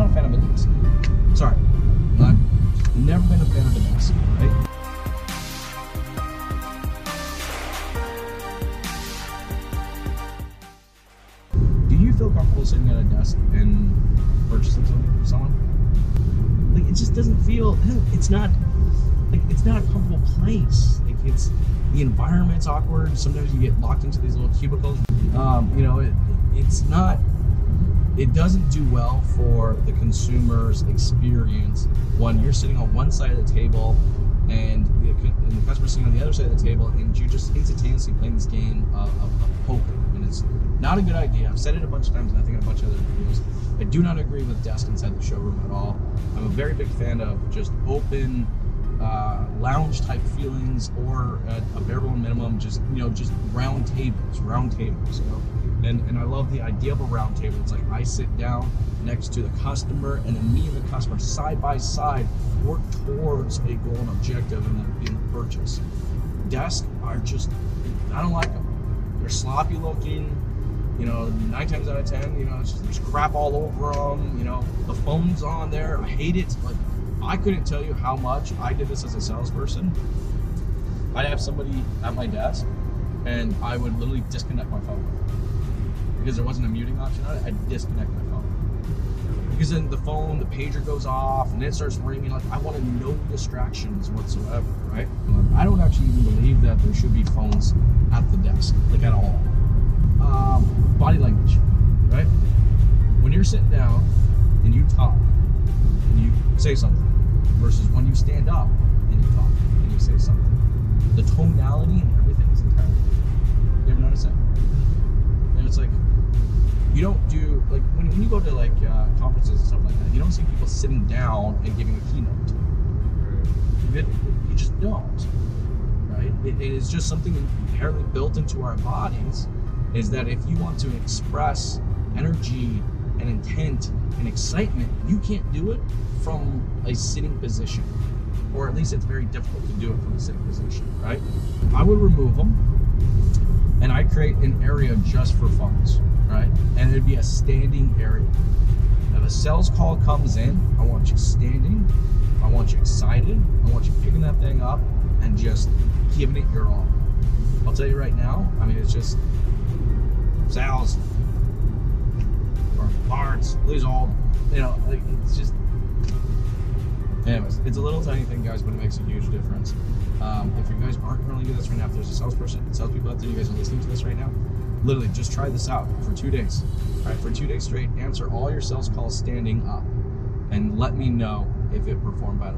not a fan of a desk. Sorry, not never been a fan of desk, right? Do you feel comfortable sitting at a desk and purchasing something from someone? Like it just doesn't feel. It's not like it's not a comfortable place. Like it's the environment's awkward. Sometimes you get locked into these little cubicles. Um, you know, it, it's not. It doesn't do well for the consumer's experience when you're sitting on one side of the table and the, and the customer sitting on the other side of the table, and you're just instantaneously playing this game of, of, of poker. And it's not a good idea. I've said it a bunch of times, and I think in a bunch of other videos. I do not agree with desk inside the showroom at all. I'm a very big fan of just open uh, lounge type feelings or at a bare minimum just you know just round tables round tables and and i love the idea of a round table it's like i sit down next to the customer and then me and the customer side by side work towards a goal and objective in the, in the purchase desks are just i don't like them they're sloppy looking you know, nine times out of ten, you know, just, there's crap all over them. You know, the phone's on there. I hate it. Like, I couldn't tell you how much I did this as a salesperson. I'd have somebody at my desk, and I would literally disconnect my phone because there wasn't a muting option on it. I'd disconnect my phone because then the phone, the pager goes off, and it starts ringing. Like I wanted no distractions whatsoever, right? I don't actually even believe that there should be phones at the desk, like at all. Um, body language, right? When you're sitting down and you talk and you say something versus when you stand up you don't do like when, when you go to like uh, conferences and stuff like that, you don't see people sitting down and giving a keynote. You, you just don't, right? It, it is just something inherently built into our bodies. Is that if you want to express energy and intent and excitement, you can't do it from a sitting position. Or at least it's very difficult to do it from a sitting position, right? I would remove them and I create an area just for phones, right? And it'd be a standing area. If a sales call comes in, I want you standing, I want you excited, I want you picking that thing up and just giving it your all. I'll tell you right now, I mean, it's just sales or Barnes, these all, you know, like it's just Anyways, it's a little tiny thing, guys, but it makes a huge difference. Um, if you guys aren't currently doing this right now, if there's a salesperson, salespeople out there, you guys are listening to this right now, literally just try this out for two days. All right, for two days straight, answer all your sales calls standing up, and let me know if it performed better.